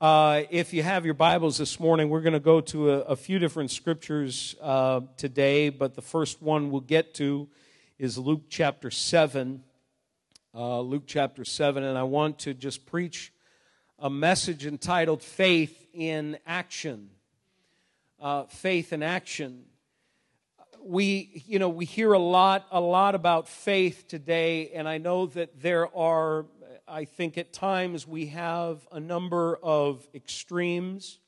Uh, if you have your Bibles this morning, we're going to go to a, a few different scriptures uh, today, but the first one we'll get to is Luke chapter 7. Uh, Luke chapter 7, and I want to just preach a message entitled Faith in Action. Uh, faith in Action. We, you know, we hear a lot, a lot about faith today, and I know that there are I think at times we have a number of extremes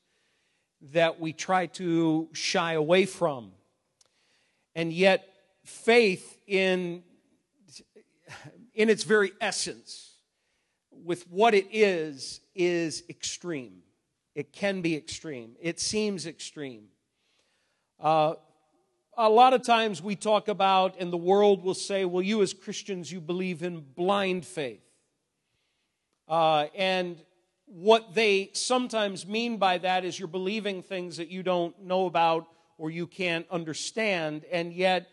that we try to shy away from. And yet, faith in, in its very essence, with what it is, is extreme. It can be extreme. It seems extreme. Uh, a lot of times we talk about, and the world will say, well, you as Christians, you believe in blind faith. Uh, and what they sometimes mean by that is you're believing things that you don't know about or you can't understand. And yet,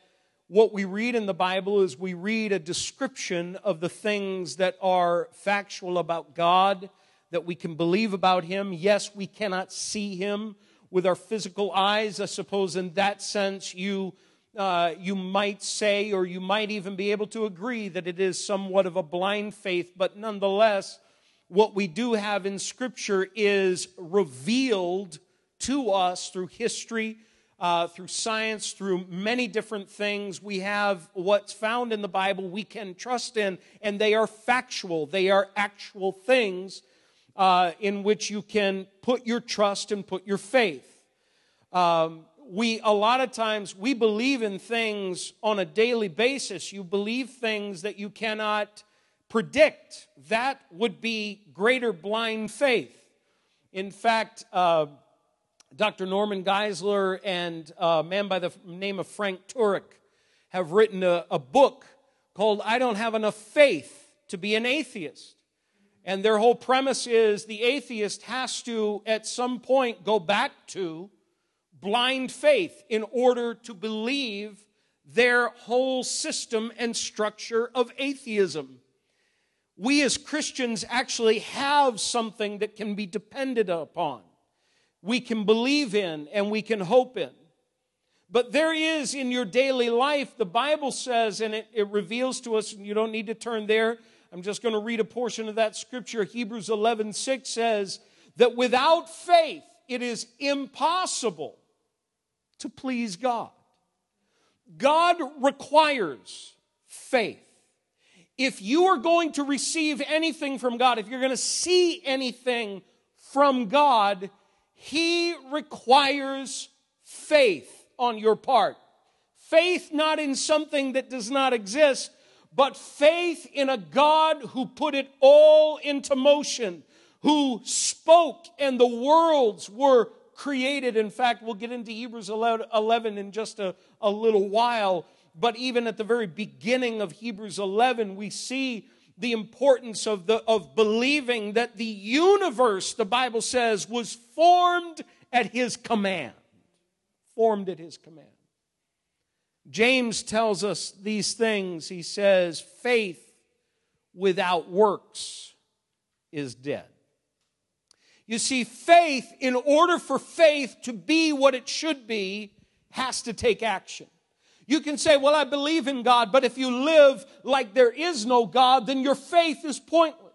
what we read in the Bible is we read a description of the things that are factual about God, that we can believe about Him. Yes, we cannot see Him with our physical eyes. I suppose in that sense, you. Uh, you might say, or you might even be able to agree that it is somewhat of a blind faith, but nonetheless, what we do have in Scripture is revealed to us through history, uh, through science, through many different things. We have what's found in the Bible we can trust in, and they are factual, they are actual things uh, in which you can put your trust and put your faith. Um, we a lot of times we believe in things on a daily basis you believe things that you cannot predict. That would be greater blind faith. In fact, uh, Dr. Norman Geisler and a man by the name of Frank Turek have written a, a book called I Don't Have Enough Faith to Be an Atheist. And their whole premise is the atheist has to, at some point, go back to blind faith in order to believe their whole system and structure of atheism we as Christians actually have something that can be depended upon. We can believe in and we can hope in. But there is in your daily life, the Bible says, and it, it reveals to us, and you don't need to turn there. I'm just going to read a portion of that scripture. Hebrews 11 6 says that without faith, it is impossible to please God. God requires faith if you are going to receive anything from God, if you're going to see anything from God, He requires faith on your part. Faith not in something that does not exist, but faith in a God who put it all into motion, who spoke and the worlds were created. In fact, we'll get into Hebrews 11 in just a, a little while but even at the very beginning of Hebrews 11, we see the importance of, the, of believing that the universe, the Bible says, was formed at his command. Formed at his command. James tells us these things. He says, faith without works is dead. You see, faith, in order for faith to be what it should be, has to take action. You can say, Well, I believe in God, but if you live like there is no God, then your faith is pointless.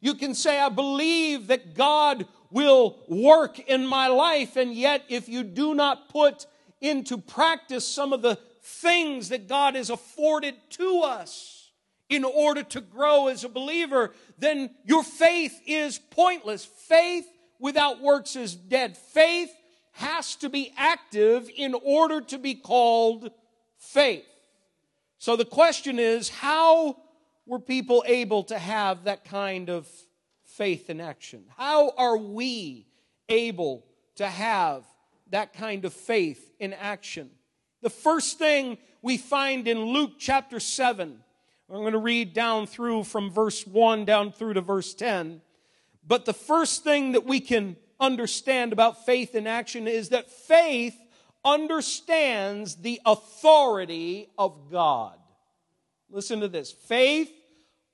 You can say, I believe that God will work in my life, and yet if you do not put into practice some of the things that God has afforded to us in order to grow as a believer, then your faith is pointless. Faith without works is dead. Faith has to be active in order to be called faith. So the question is how were people able to have that kind of faith in action? How are we able to have that kind of faith in action? The first thing we find in Luke chapter 7, I'm going to read down through from verse 1 down through to verse 10. But the first thing that we can understand about faith in action is that faith understands the authority of God. Listen to this. Faith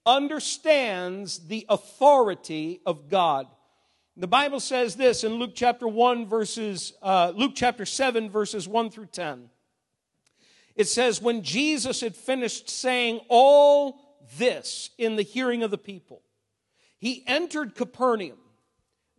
understands the authority of God. The Bible says this in Luke chapter 1 verses, uh, Luke chapter 7 verses 1 through 10. It says, when Jesus had finished saying all this in the hearing of the people, he entered Capernaum.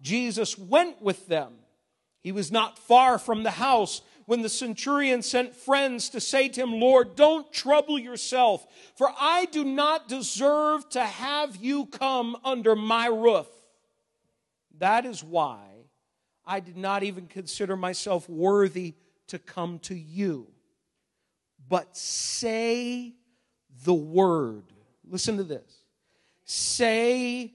Jesus went with them. He was not far from the house when the centurion sent friends to say to him, Lord, don't trouble yourself, for I do not deserve to have you come under my roof. That is why I did not even consider myself worthy to come to you. But say the word. Listen to this. Say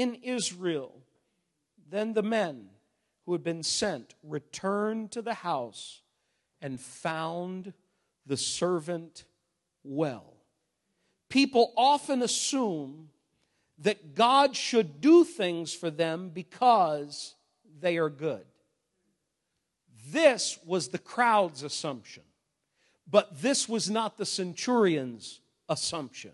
in Israel. Then the men who had been sent returned to the house and found the servant well. People often assume that God should do things for them because they are good. This was the crowd's assumption, but this was not the centurion's assumption.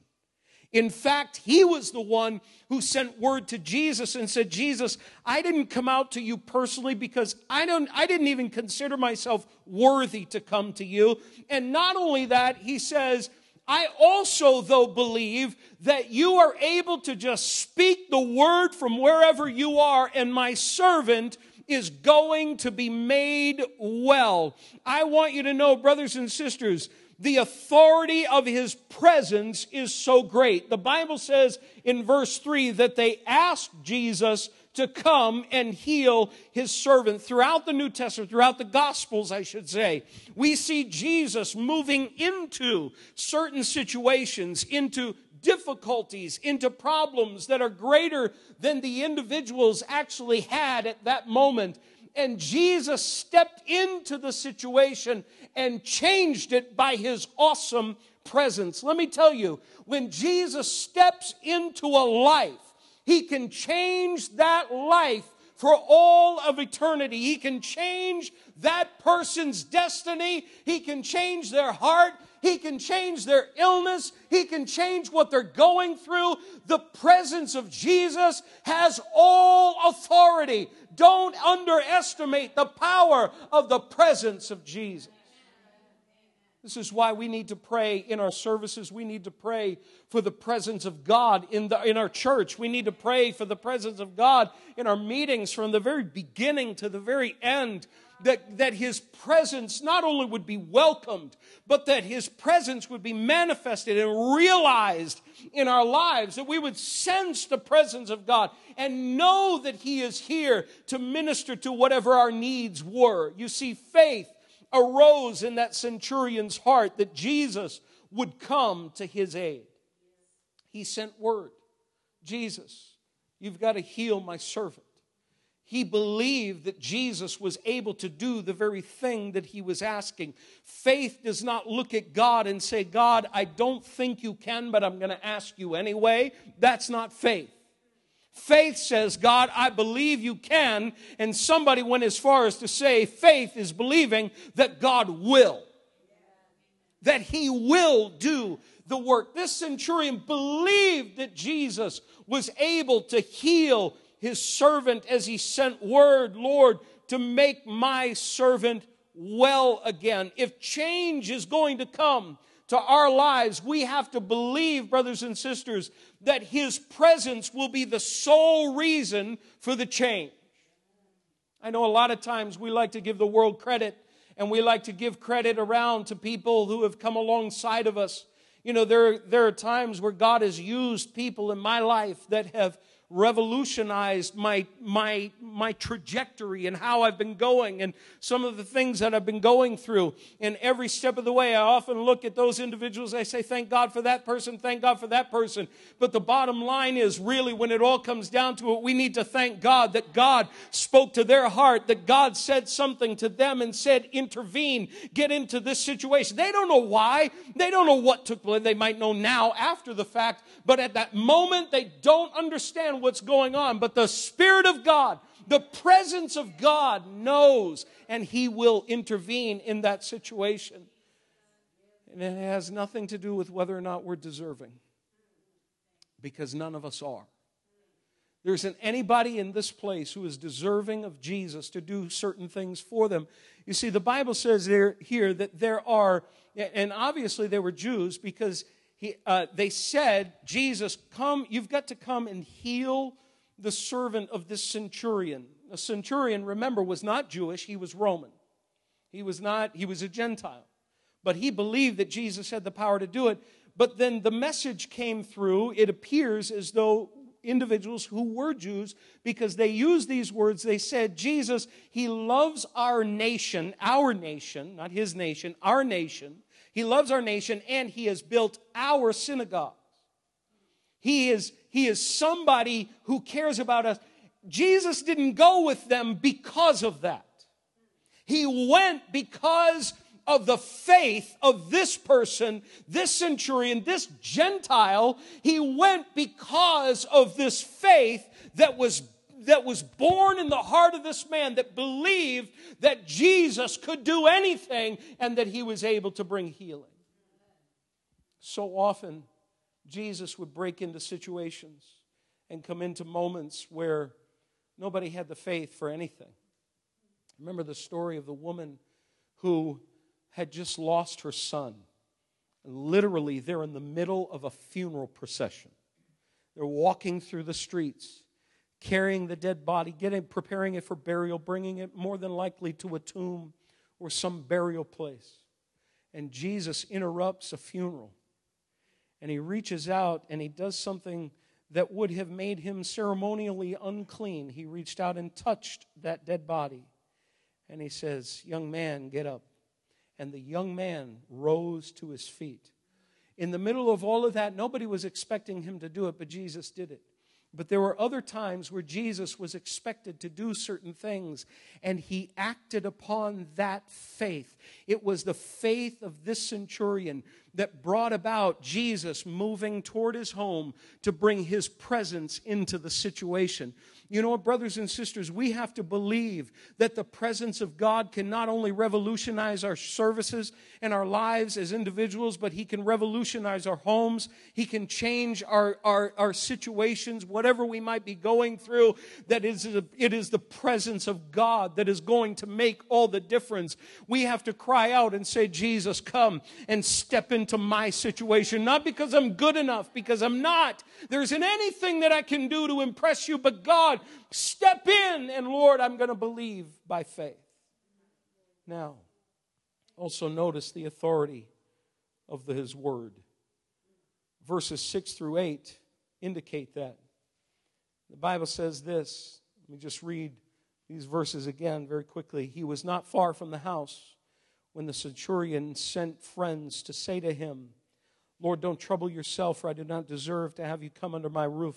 In fact, he was the one who sent word to Jesus and said, Jesus, I didn't come out to you personally because I, don't, I didn't even consider myself worthy to come to you. And not only that, he says, I also, though, believe that you are able to just speak the word from wherever you are, and my servant is going to be made well. I want you to know, brothers and sisters, the authority of his presence is so great. The Bible says in verse 3 that they asked Jesus to come and heal his servant. Throughout the New Testament, throughout the Gospels, I should say, we see Jesus moving into certain situations, into difficulties, into problems that are greater than the individuals actually had at that moment. And Jesus stepped into the situation and changed it by his awesome presence. Let me tell you, when Jesus steps into a life, he can change that life for all of eternity. He can change that person's destiny. He can change their heart. He can change their illness. He can change what they're going through. The presence of Jesus has all authority. Don't underestimate the power of the presence of Jesus. This is why we need to pray in our services. We need to pray for the presence of God in, the, in our church. We need to pray for the presence of God in our meetings from the very beginning to the very end. That, that His presence not only would be welcomed, but that His presence would be manifested and realized in our lives. That we would sense the presence of God and know that He is here to minister to whatever our needs were. You see, faith arose in that centurion's heart that Jesus would come to his aid. He sent word Jesus, you've got to heal my servant. He believed that Jesus was able to do the very thing that he was asking. Faith does not look at God and say, God, I don't think you can, but I'm going to ask you anyway. That's not faith. Faith says, God, I believe you can. And somebody went as far as to say, faith is believing that God will. That he will do the work. This centurion believed that Jesus was able to heal his servant as he sent word, Lord, to make my servant well again. If change is going to come, to our lives, we have to believe, brothers and sisters, that His presence will be the sole reason for the change. I know a lot of times we like to give the world credit and we like to give credit around to people who have come alongside of us. You know, there, there are times where God has used people in my life that have revolutionized my, my, my trajectory and how I've been going and some of the things that I've been going through. And every step of the way, I often look at those individuals. I say, thank God for that person, thank God for that person. But the bottom line is really when it all comes down to it, we need to thank God that God spoke to their heart, that God said something to them and said, intervene, get into this situation. They don't know why. They don't know what took place. They might know now after the fact, but at that moment, they don't understand understand what's going on, but the Spirit of God, the presence of God knows and He will intervene in that situation. And it has nothing to do with whether or not we're deserving, because none of us are. There isn't anybody in this place who is deserving of Jesus to do certain things for them. You see, the Bible says there, here that there are, and obviously they were Jews because he, uh, they said, Jesus, come, you've got to come and heal the servant of this centurion. A centurion, remember, was not Jewish, he was Roman. He was not, he was a Gentile. But he believed that Jesus had the power to do it. But then the message came through, it appears as though individuals who were Jews, because they used these words, they said, Jesus, he loves our nation, our nation, not his nation, our nation he loves our nation and he has built our synagogues. He is, he is somebody who cares about us. Jesus didn't go with them because of that. He went because of the faith of this person, this centurion, this Gentile. He went because of this faith that was that was born in the heart of this man that believed that Jesus could do anything and that he was able to bring healing. So often, Jesus would break into situations and come into moments where nobody had the faith for anything. Remember the story of the woman who had just lost her son. Literally, they're in the middle of a funeral procession. They're walking through the streets carrying the dead body, getting, preparing it for burial, bringing it more than likely to a tomb or some burial place. And Jesus interrupts a funeral and he reaches out and he does something that would have made him ceremonially unclean. He reached out and touched that dead body and he says, Young man, get up. And the young man rose to his feet. In the middle of all of that, nobody was expecting him to do it, but Jesus did it. But there were other times where Jesus was expected to do certain things, and he acted upon that faith. It was the faith of this centurion that brought about Jesus moving toward his home to bring his presence into the situation. You know what, brothers and sisters, we have to believe that the presence of God can not only revolutionize our services and our lives as individuals, but He can revolutionize our homes. He can change our, our, our situations, whatever we might be going through. That is it is the presence of God that is going to make all the difference. We have to cry out and say, Jesus, come and step into my situation. Not because I'm good enough, because I'm not. There isn't anything that I can do to impress you, but God, God, step in, and Lord, I'm going to believe by faith. Now, also notice the authority of the, His Word. Verses 6 through 8 indicate that. The Bible says this. Let me just read these verses again very quickly. He was not far from the house when the centurion sent friends to say to him, Lord, don't trouble yourself, for I do not deserve to have you come under my roof.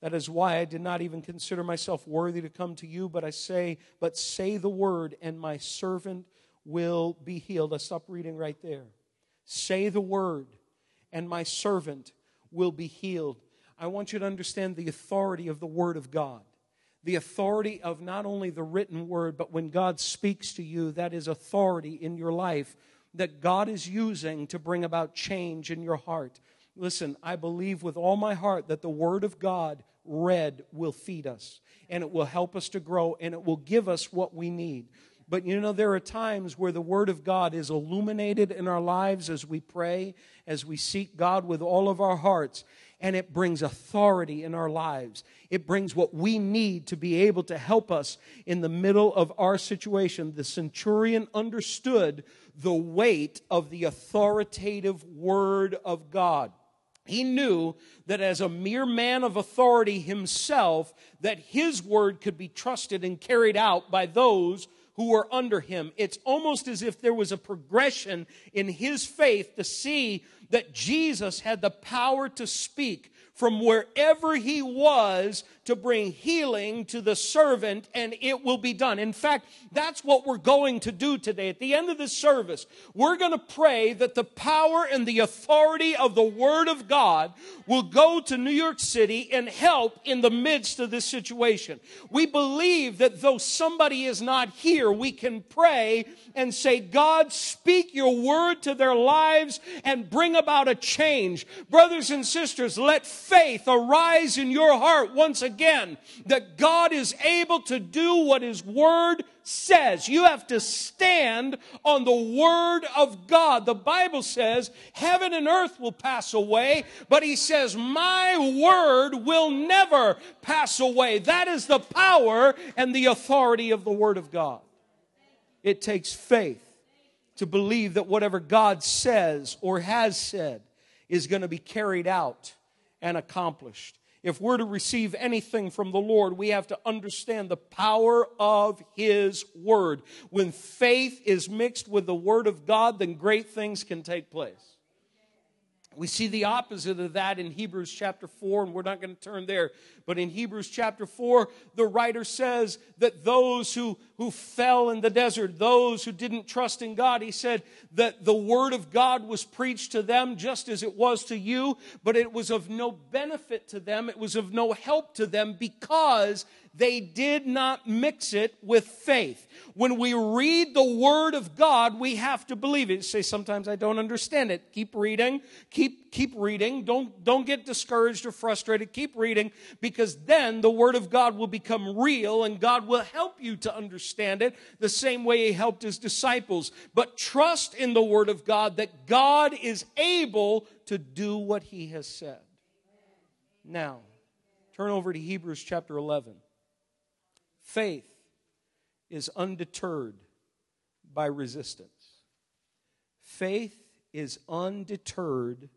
That is why I did not even consider myself worthy to come to you, but I say, but say the word, and my servant will be healed. I stop reading right there. Say the word, and my servant will be healed. I want you to understand the authority of the word of God. The authority of not only the written word, but when God speaks to you, that is authority in your life that God is using to bring about change in your heart. Listen, I believe with all my heart that the Word of God read will feed us and it will help us to grow and it will give us what we need. But you know, there are times where the Word of God is illuminated in our lives as we pray, as we seek God with all of our hearts, and it brings authority in our lives. It brings what we need to be able to help us in the middle of our situation. The centurion understood the weight of the authoritative Word of God. He knew that as a mere man of authority himself, that his word could be trusted and carried out by those who were under him. It's almost as if there was a progression in his faith to see that Jesus had the power to speak from wherever he was to bring healing to the servant and it will be done. In fact, that's what we're going to do today. At the end of this service, we're going to pray that the power and the authority of the Word of God will go to New York City and help in the midst of this situation. We believe that though somebody is not here, we can pray and say, God, speak your word to their lives and bring about a change. Brothers and sisters, let faith arise in your heart once again that God is able to do what His Word says. You have to stand on the Word of God. The Bible says heaven and earth will pass away, but He says, My Word will never pass away. That is the power and the authority of the Word of God. It takes faith to believe that whatever God says or has said is going to be carried out and accomplished. If we're to receive anything from the Lord, we have to understand the power of His Word. When faith is mixed with the Word of God, then great things can take place. We see the opposite of that in Hebrews chapter 4, and we're not going to turn there. But in Hebrews chapter 4, the writer says that those who, who fell in the desert, those who didn't trust in God, he said that the word of God was preached to them just as it was to you, but it was of no benefit to them. It was of no help to them because they did not mix it with faith. When we read the Word of God, we have to believe it. say, sometimes I don't understand it. Keep reading. Keep, keep reading. Don't, don't get discouraged or frustrated. Keep reading because then the Word of God will become real and God will help you to understand it the same way He helped His disciples. But trust in the Word of God that God is able to do what He has said. Now, turn over to Hebrews chapter 11. Faith is undeterred by resistance. Faith is undeterred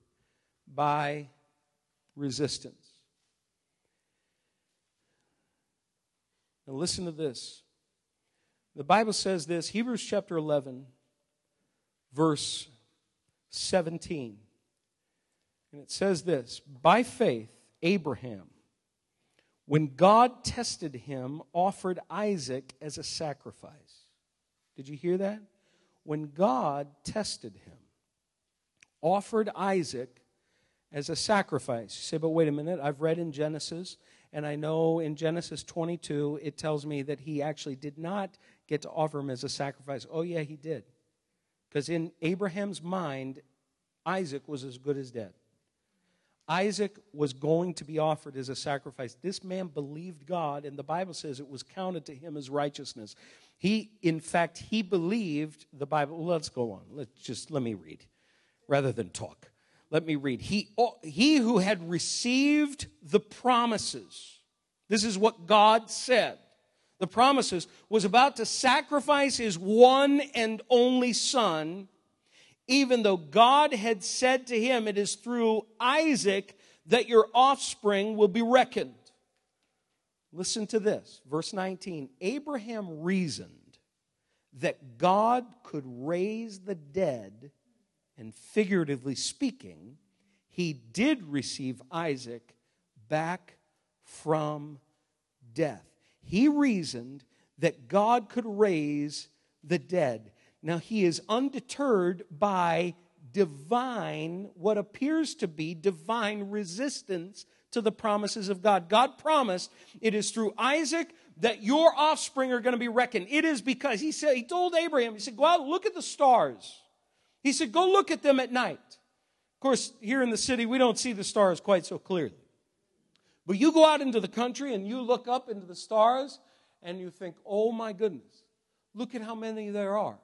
by resistance. Now, listen to this. The Bible says this Hebrews chapter 11, verse 17. And it says this By faith, Abraham when God tested him, offered Isaac as a sacrifice. Did you hear that? When God tested him, offered Isaac as a sacrifice. You say, but wait a minute, I've read in Genesis, and I know in Genesis 22, it tells me that he actually did not get to offer him as a sacrifice. Oh, yeah, he did. Because in Abraham's mind, Isaac was as good as dead. Isaac was going to be offered as a sacrifice. This man believed God, and the Bible says it was counted to him as righteousness. He, in fact, he believed the Bible. Let's go on. Let's just let me read rather than talk. Let me read. He, oh, he who had received the promises, this is what God said. The promises was about to sacrifice his one and only son even though God had said to him, It is through Isaac that your offspring will be reckoned. Listen to this, verse 19. Abraham reasoned that God could raise the dead, and figuratively speaking, he did receive Isaac back from death. He reasoned that God could raise the dead. Now, he is undeterred by divine, what appears to be divine resistance to the promises of God. God promised it is through Isaac that your offspring are going to be reckoned. It is because he said, he told Abraham, he said, go out, look at the stars. He said, go look at them at night. Of course, here in the city, we don't see the stars quite so clearly. But you go out into the country and you look up into the stars and you think, oh my goodness, Look at how many there are.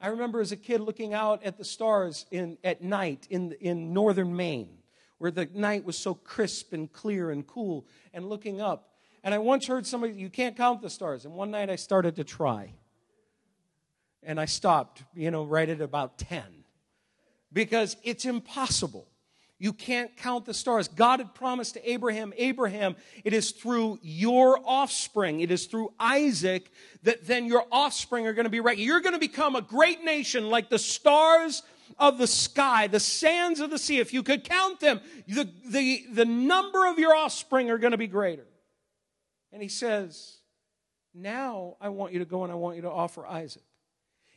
I remember as a kid looking out at the stars in, at night in, in northern Maine, where the night was so crisp and clear and cool, and looking up. And I once heard somebody, you can't count the stars. And one night I started to try. And I stopped, you know, right at about 10. Because it's impossible. You can't count the stars. God had promised to Abraham, Abraham, it is through your offspring, it is through Isaac that then your offspring are going to be right. You're going to become a great nation like the stars of the sky, the sands of the sea. If you could count them, the, the, the number of your offspring are going to be greater. And he says, Now I want you to go and I want you to offer Isaac.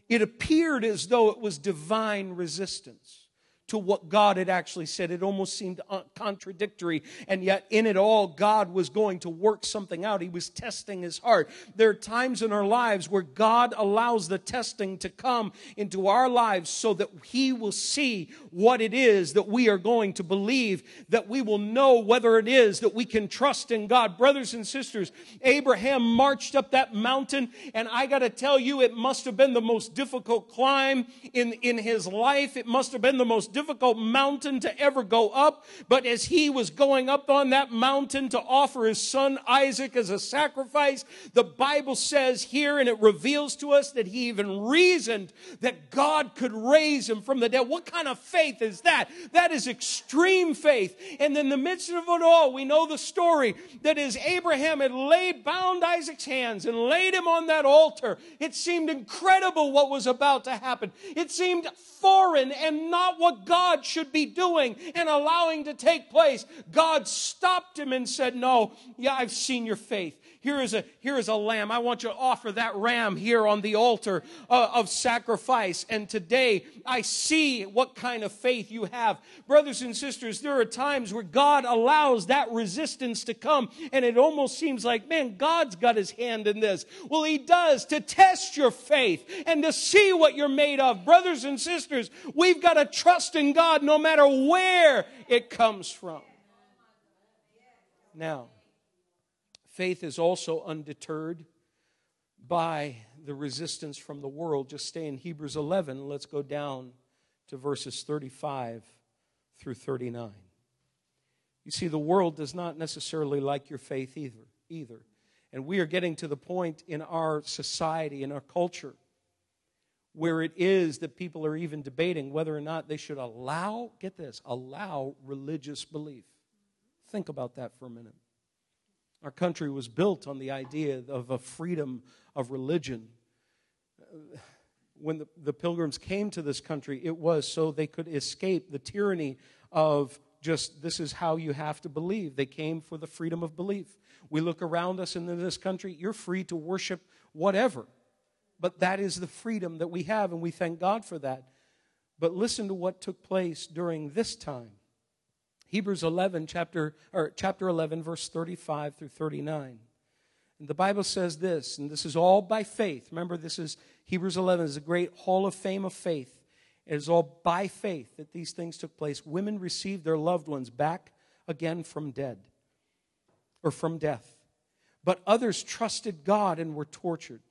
It appeared as though it was divine resistance to what God had actually said. It almost seemed contradictory, and yet in it all, God was going to work something out. He was testing his heart. There are times in our lives where God allows the testing to come into our lives so that He will see what it is that we are going to believe, that we will know whether it is that we can trust in God. Brothers and sisters, Abraham marched up that mountain, and I got to tell you, it must have been the most difficult climb in, in his life. It must have been the most difficult mountain to ever go up. But as he was going up on that mountain to offer his son Isaac as a sacrifice, the Bible says here, and it reveals to us that he even reasoned that God could raise him from the dead. What kind of faith is that? That is extreme faith. And in the midst of it all, we know the story that as Abraham had laid, bound Isaac's hands and laid him on that altar, it seemed incredible what was about to happen. It seemed foreign and not what God should be doing and allowing to take place. God stopped him and said, No, yeah, I've seen your faith. Here is a, here is a lamb. I want you to offer that ram here on the altar uh, of sacrifice. And today I see what kind of faith you have. Brothers and sisters, there are times where God allows that resistance to come and it almost seems like, man, God's got his hand in this. Well, he does to test your faith and to see what you're made of. Brothers and sisters, we've got to trust in God no matter where it comes from. Now, Faith is also undeterred by the resistance from the world. Just stay in Hebrews 11. Let's go down to verses 35 through 39. You see, the world does not necessarily like your faith either. either. And we are getting to the point in our society, in our culture, where it is that people are even debating whether or not they should allow, get this, allow religious belief. Think about that for a minute. Our country was built on the idea of a freedom of religion. When the, the pilgrims came to this country, it was so they could escape the tyranny of just this is how you have to believe. They came for the freedom of belief. We look around us in this country, you're free to worship whatever. But that is the freedom that we have, and we thank God for that. But listen to what took place during this time. Hebrews 11, chapter, or chapter 11, verse 35 through 39. And the Bible says this, and this is all by faith. Remember, this is Hebrews 11 is a great hall of fame of faith. It is all by faith that these things took place. Women received their loved ones back again from dead or from death. But others trusted God and were tortured,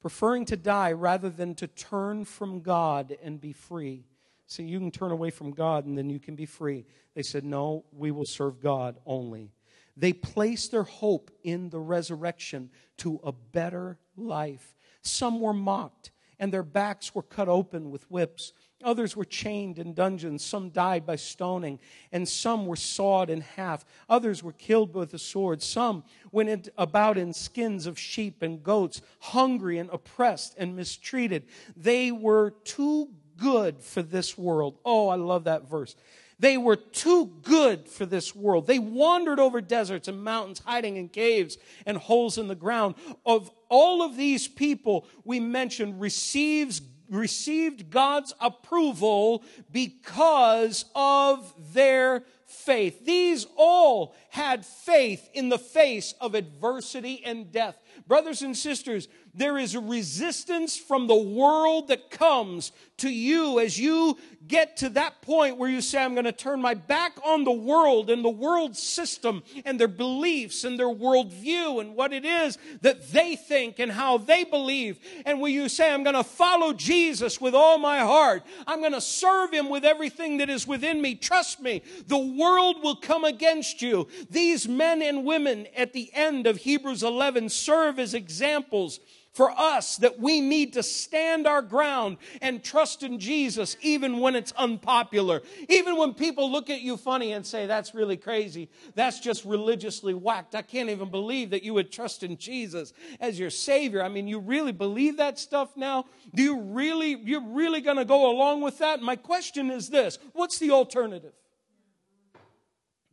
preferring to die rather than to turn from God and be free. So you can turn away from God and then you can be free. They said, No, we will serve God only. They placed their hope in the resurrection to a better life. Some were mocked and their backs were cut open with whips. Others were chained in dungeons. Some died by stoning, and some were sawed in half. Others were killed with a sword. Some went about in skins of sheep and goats, hungry and oppressed and mistreated. They were too good for this world. Oh, I love that verse. They were too good for this world. They wandered over deserts and mountains, hiding in caves and holes in the ground. Of all of these people we mentioned receives received God's approval because of their faith. These all had faith in the face of adversity and death. Brothers and sisters, there is a resistance from the world that comes to you as you get to that point where you say, I'm going to turn my back on the world and the world system and their beliefs and their worldview and what it is that they think and how they believe. And when you say, I'm going to follow Jesus with all my heart, I'm going to serve him with everything that is within me. Trust me, the world will come against you. These men and women at the end of Hebrews 11 serve as examples for us that we need to stand our ground and trust in Jesus even when it's unpopular. Even when people look at you funny and say, that's really crazy. That's just religiously whacked. I can't even believe that you would trust in Jesus as your Savior. I mean, you really believe that stuff now? Do you really, you're really going to go along with that? My question is this what's the alternative?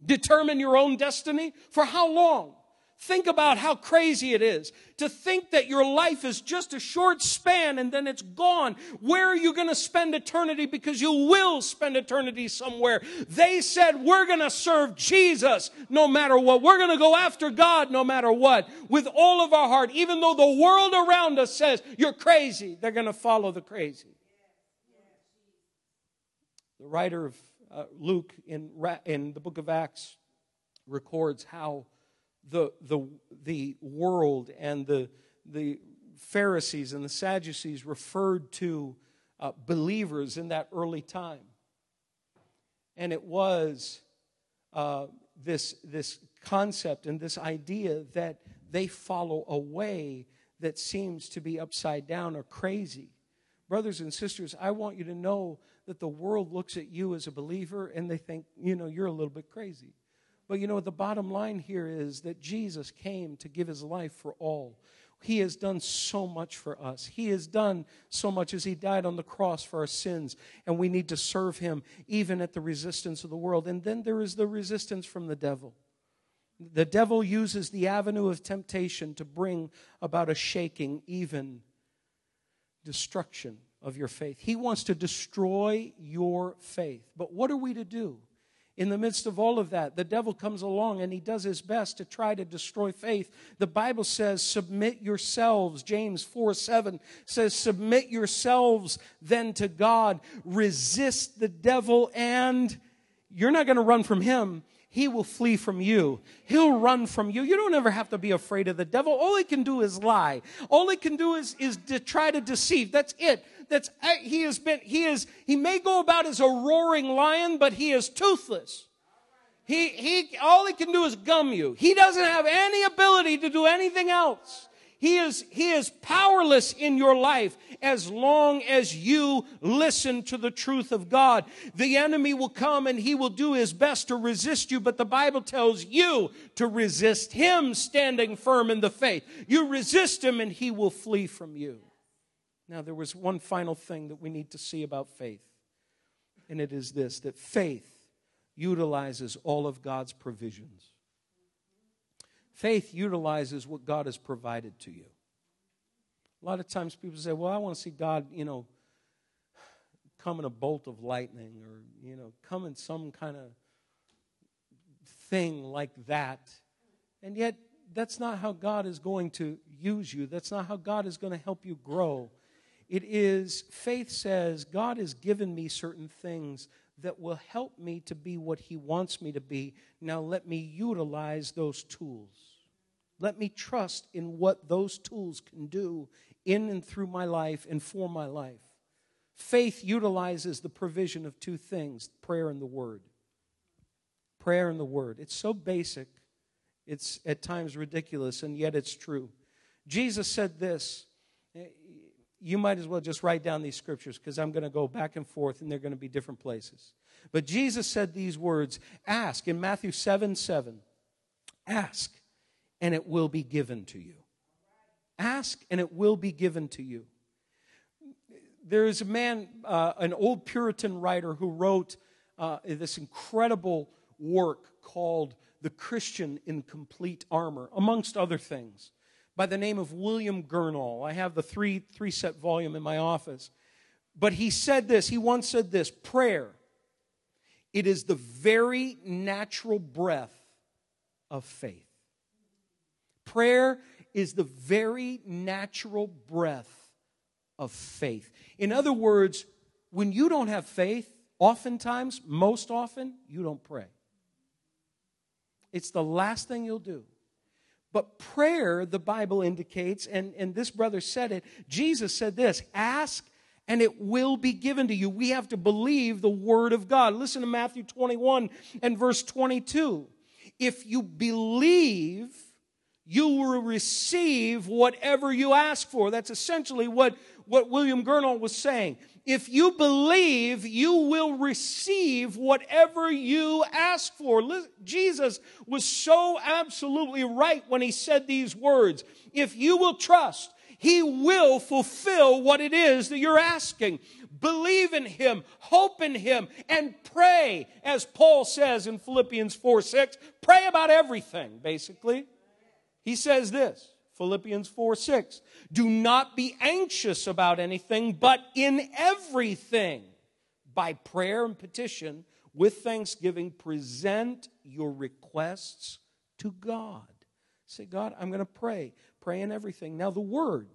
Determine your own destiny? For how long? Think about how crazy it is to think that your life is just a short span and then it's gone. Where are you going to spend eternity? Because you will spend eternity somewhere. They said, we're going to serve Jesus no matter what. We're going to go after God no matter what with all of our heart. Even though the world around us says you're crazy, they're going to follow the crazy. The writer of uh, Luke in, in the book of Acts records how the, the, the world and the, the Pharisees and the Sadducees referred to uh, believers in that early time. And it was uh, this, this concept and this idea that they follow a way that seems to be upside down or crazy. Brothers and sisters, I want you to know that the world looks at you as a believer and they think, you know, you're a little bit crazy. But you know, the bottom line here is that Jesus came to give his life for all. He has done so much for us. He has done so much as He died on the cross for our sins, and we need to serve Him even at the resistance of the world. And then there is the resistance from the devil. The devil uses the avenue of temptation to bring about a shaking, even destruction of your faith. He wants to destroy your faith. But what are we to do? in the midst of all of that, the devil comes along and he does his best to try to destroy faith. The Bible says, Submit yourselves. James 4 7 says, Submit yourselves then to God. Resist the devil, and you're not going to run from him. He will flee from you. He'll run from you. You don't ever have to be afraid of the devil. All he can do is lie. All he can do is, is to try to deceive. That's it that's he has been he is he may go about as a roaring lion but he is toothless he he all he can do is gum you he doesn't have any ability to do anything else he is, he is powerless in your life as long as you listen to the truth of God. The enemy will come and he will do his best to resist you, but the Bible tells you to resist him standing firm in the faith. You resist him and he will flee from you. Now, there was one final thing that we need to see about faith, and it is this that faith utilizes all of God's provisions. Faith utilizes what God has provided to you. A lot of times people say, Well, I want to see God, you know, come in a bolt of lightning or, you know, come in some kind of thing like that. And yet, that's not how God is going to use you. That's not how God is going to help you grow. It is, faith says, God has given me certain things that will help me to be what He wants me to be. Now let me utilize those tools. Let me trust in what those tools can do in and through my life and for my life. Faith utilizes the provision of two things prayer and the Word. Prayer and the Word. It's so basic, it's at times ridiculous, and yet it's true. Jesus said this you might as well just write down these scriptures because I'm going to go back and forth and they're going to be different places. But Jesus said these words Ask in Matthew 7 7. Ask and it will be given to you. Ask and it will be given to you. There is a man, uh, an old Puritan writer, who wrote uh, this incredible work called The Christian in Complete Armor, amongst other things by the name of William Gurnall. I have the three, three set volume in my office. But he said this, he once said this prayer It is the very natural breath of faith. Prayer is the very natural breath of faith. In other words, when you don't have faith, oftentimes, most often, you don't pray. It's the last thing you'll do. But prayer, the Bible indicates, and, and this brother said it, Jesus said this ask and it will be given to you. We have to believe the word of God. Listen to Matthew 21 and verse 22. If you believe, you will receive whatever you ask for. That's essentially what, what William Gurnall was saying. If you believe, you will receive whatever you ask for. Jesus was so absolutely right when he said these words. If you will trust, he will fulfill what it is that you're asking. Believe in Him, hope in Him, and pray, as Paul says in Philippians 4 6. Pray about everything, basically. He says this Philippians 4 6. Do not be anxious about anything, but in everything, by prayer and petition, with thanksgiving, present your requests to God. Say, God, I'm going to pray. Pray in everything. Now, the word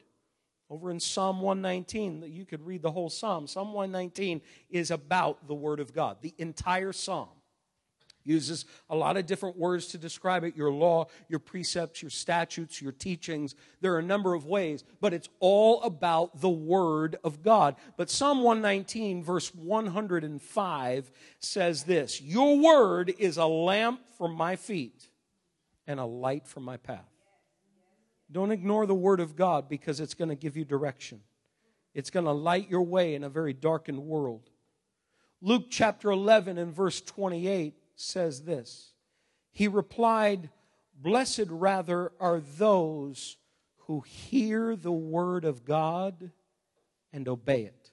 over in Psalm 119, that you could read the whole Psalm. Psalm 119 is about the Word of God. The entire Psalm uses a lot of different words to describe it your law, your precepts, your statutes, your teachings. There are a number of ways, but it's all about the Word of God. But Psalm 119, verse 105, says this Your Word is a lamp for my feet and a light for my path. Don't ignore the Word of God because it's going to give you direction. It's going to light your way in a very darkened world. Luke chapter 11 and verse 28 says this He replied, Blessed rather are those who hear the Word of God and obey it.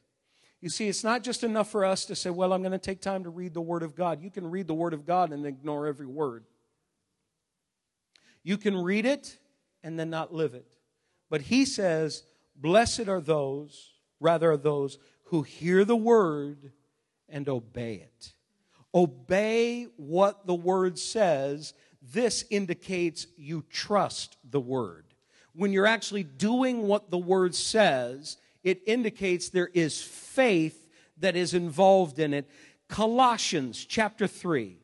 You see, it's not just enough for us to say, Well, I'm going to take time to read the Word of God. You can read the Word of God and ignore every word. You can read it and then not live it. But he says, Blessed are those, rather are those who hear the word and obey it. Obey what the word says. This indicates you trust the word. When you're actually doing what the word says, it indicates there is faith that is involved in it. Colossians chapter 3.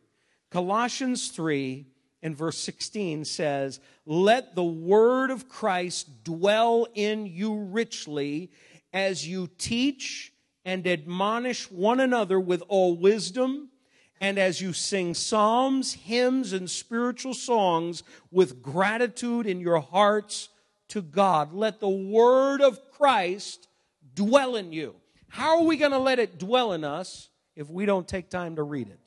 Colossians 3 and verse 16 says, Let the word of Christ dwell in you richly as you teach and admonish one another with all wisdom, and as you sing psalms, hymns, and spiritual songs with gratitude in your hearts to God. Let the word of Christ dwell in you. How are we going to let it dwell in us if we don't take time to read it?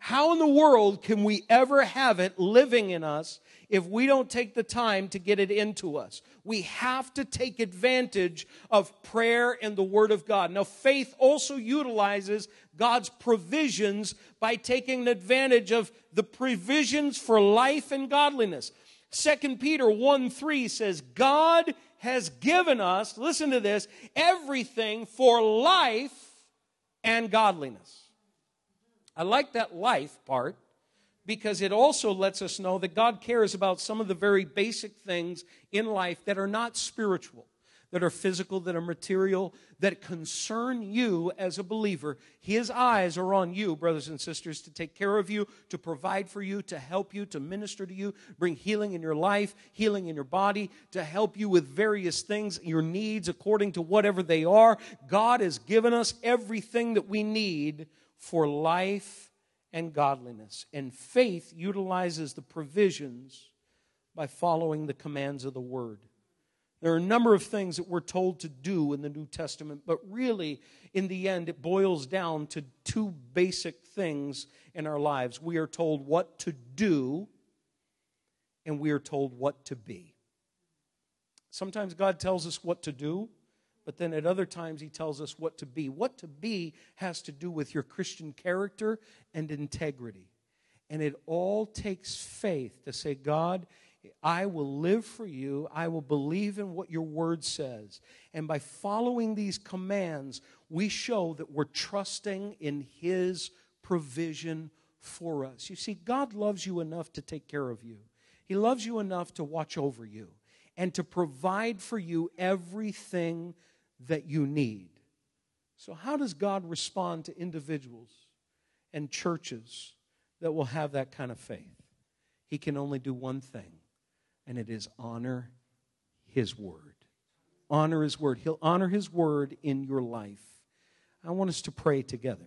How in the world can we ever have it living in us if we don't take the time to get it into us? We have to take advantage of prayer and the Word of God. Now, faith also utilizes God's provisions by taking advantage of the provisions for life and godliness. 2 Peter 1 3 says, God has given us, listen to this, everything for life and godliness. I like that life part because it also lets us know that God cares about some of the very basic things in life that are not spiritual, that are physical, that are material, that concern you as a believer. His eyes are on you, brothers and sisters, to take care of you, to provide for you, to help you, to minister to you, bring healing in your life, healing in your body, to help you with various things, your needs according to whatever they are. God has given us everything that we need for life and godliness. And faith utilizes the provisions by following the commands of the Word. There are a number of things that we're told to do in the New Testament, but really, in the end, it boils down to two basic things in our lives. We are told what to do, and we are told what to be. Sometimes God tells us what to do, but then at other times he tells us what to be. What to be has to do with your Christian character and integrity. And it all takes faith to say, God, I will live for you. I will believe in what your word says. And by following these commands, we show that we're trusting in his provision for us. You see, God loves you enough to take care of you, He loves you enough to watch over you and to provide for you everything that you need. So, how does God respond to individuals and churches that will have that kind of faith? He can only do one thing, and it is honor His word. Honor His word. He'll honor His word in your life. I want us to pray together.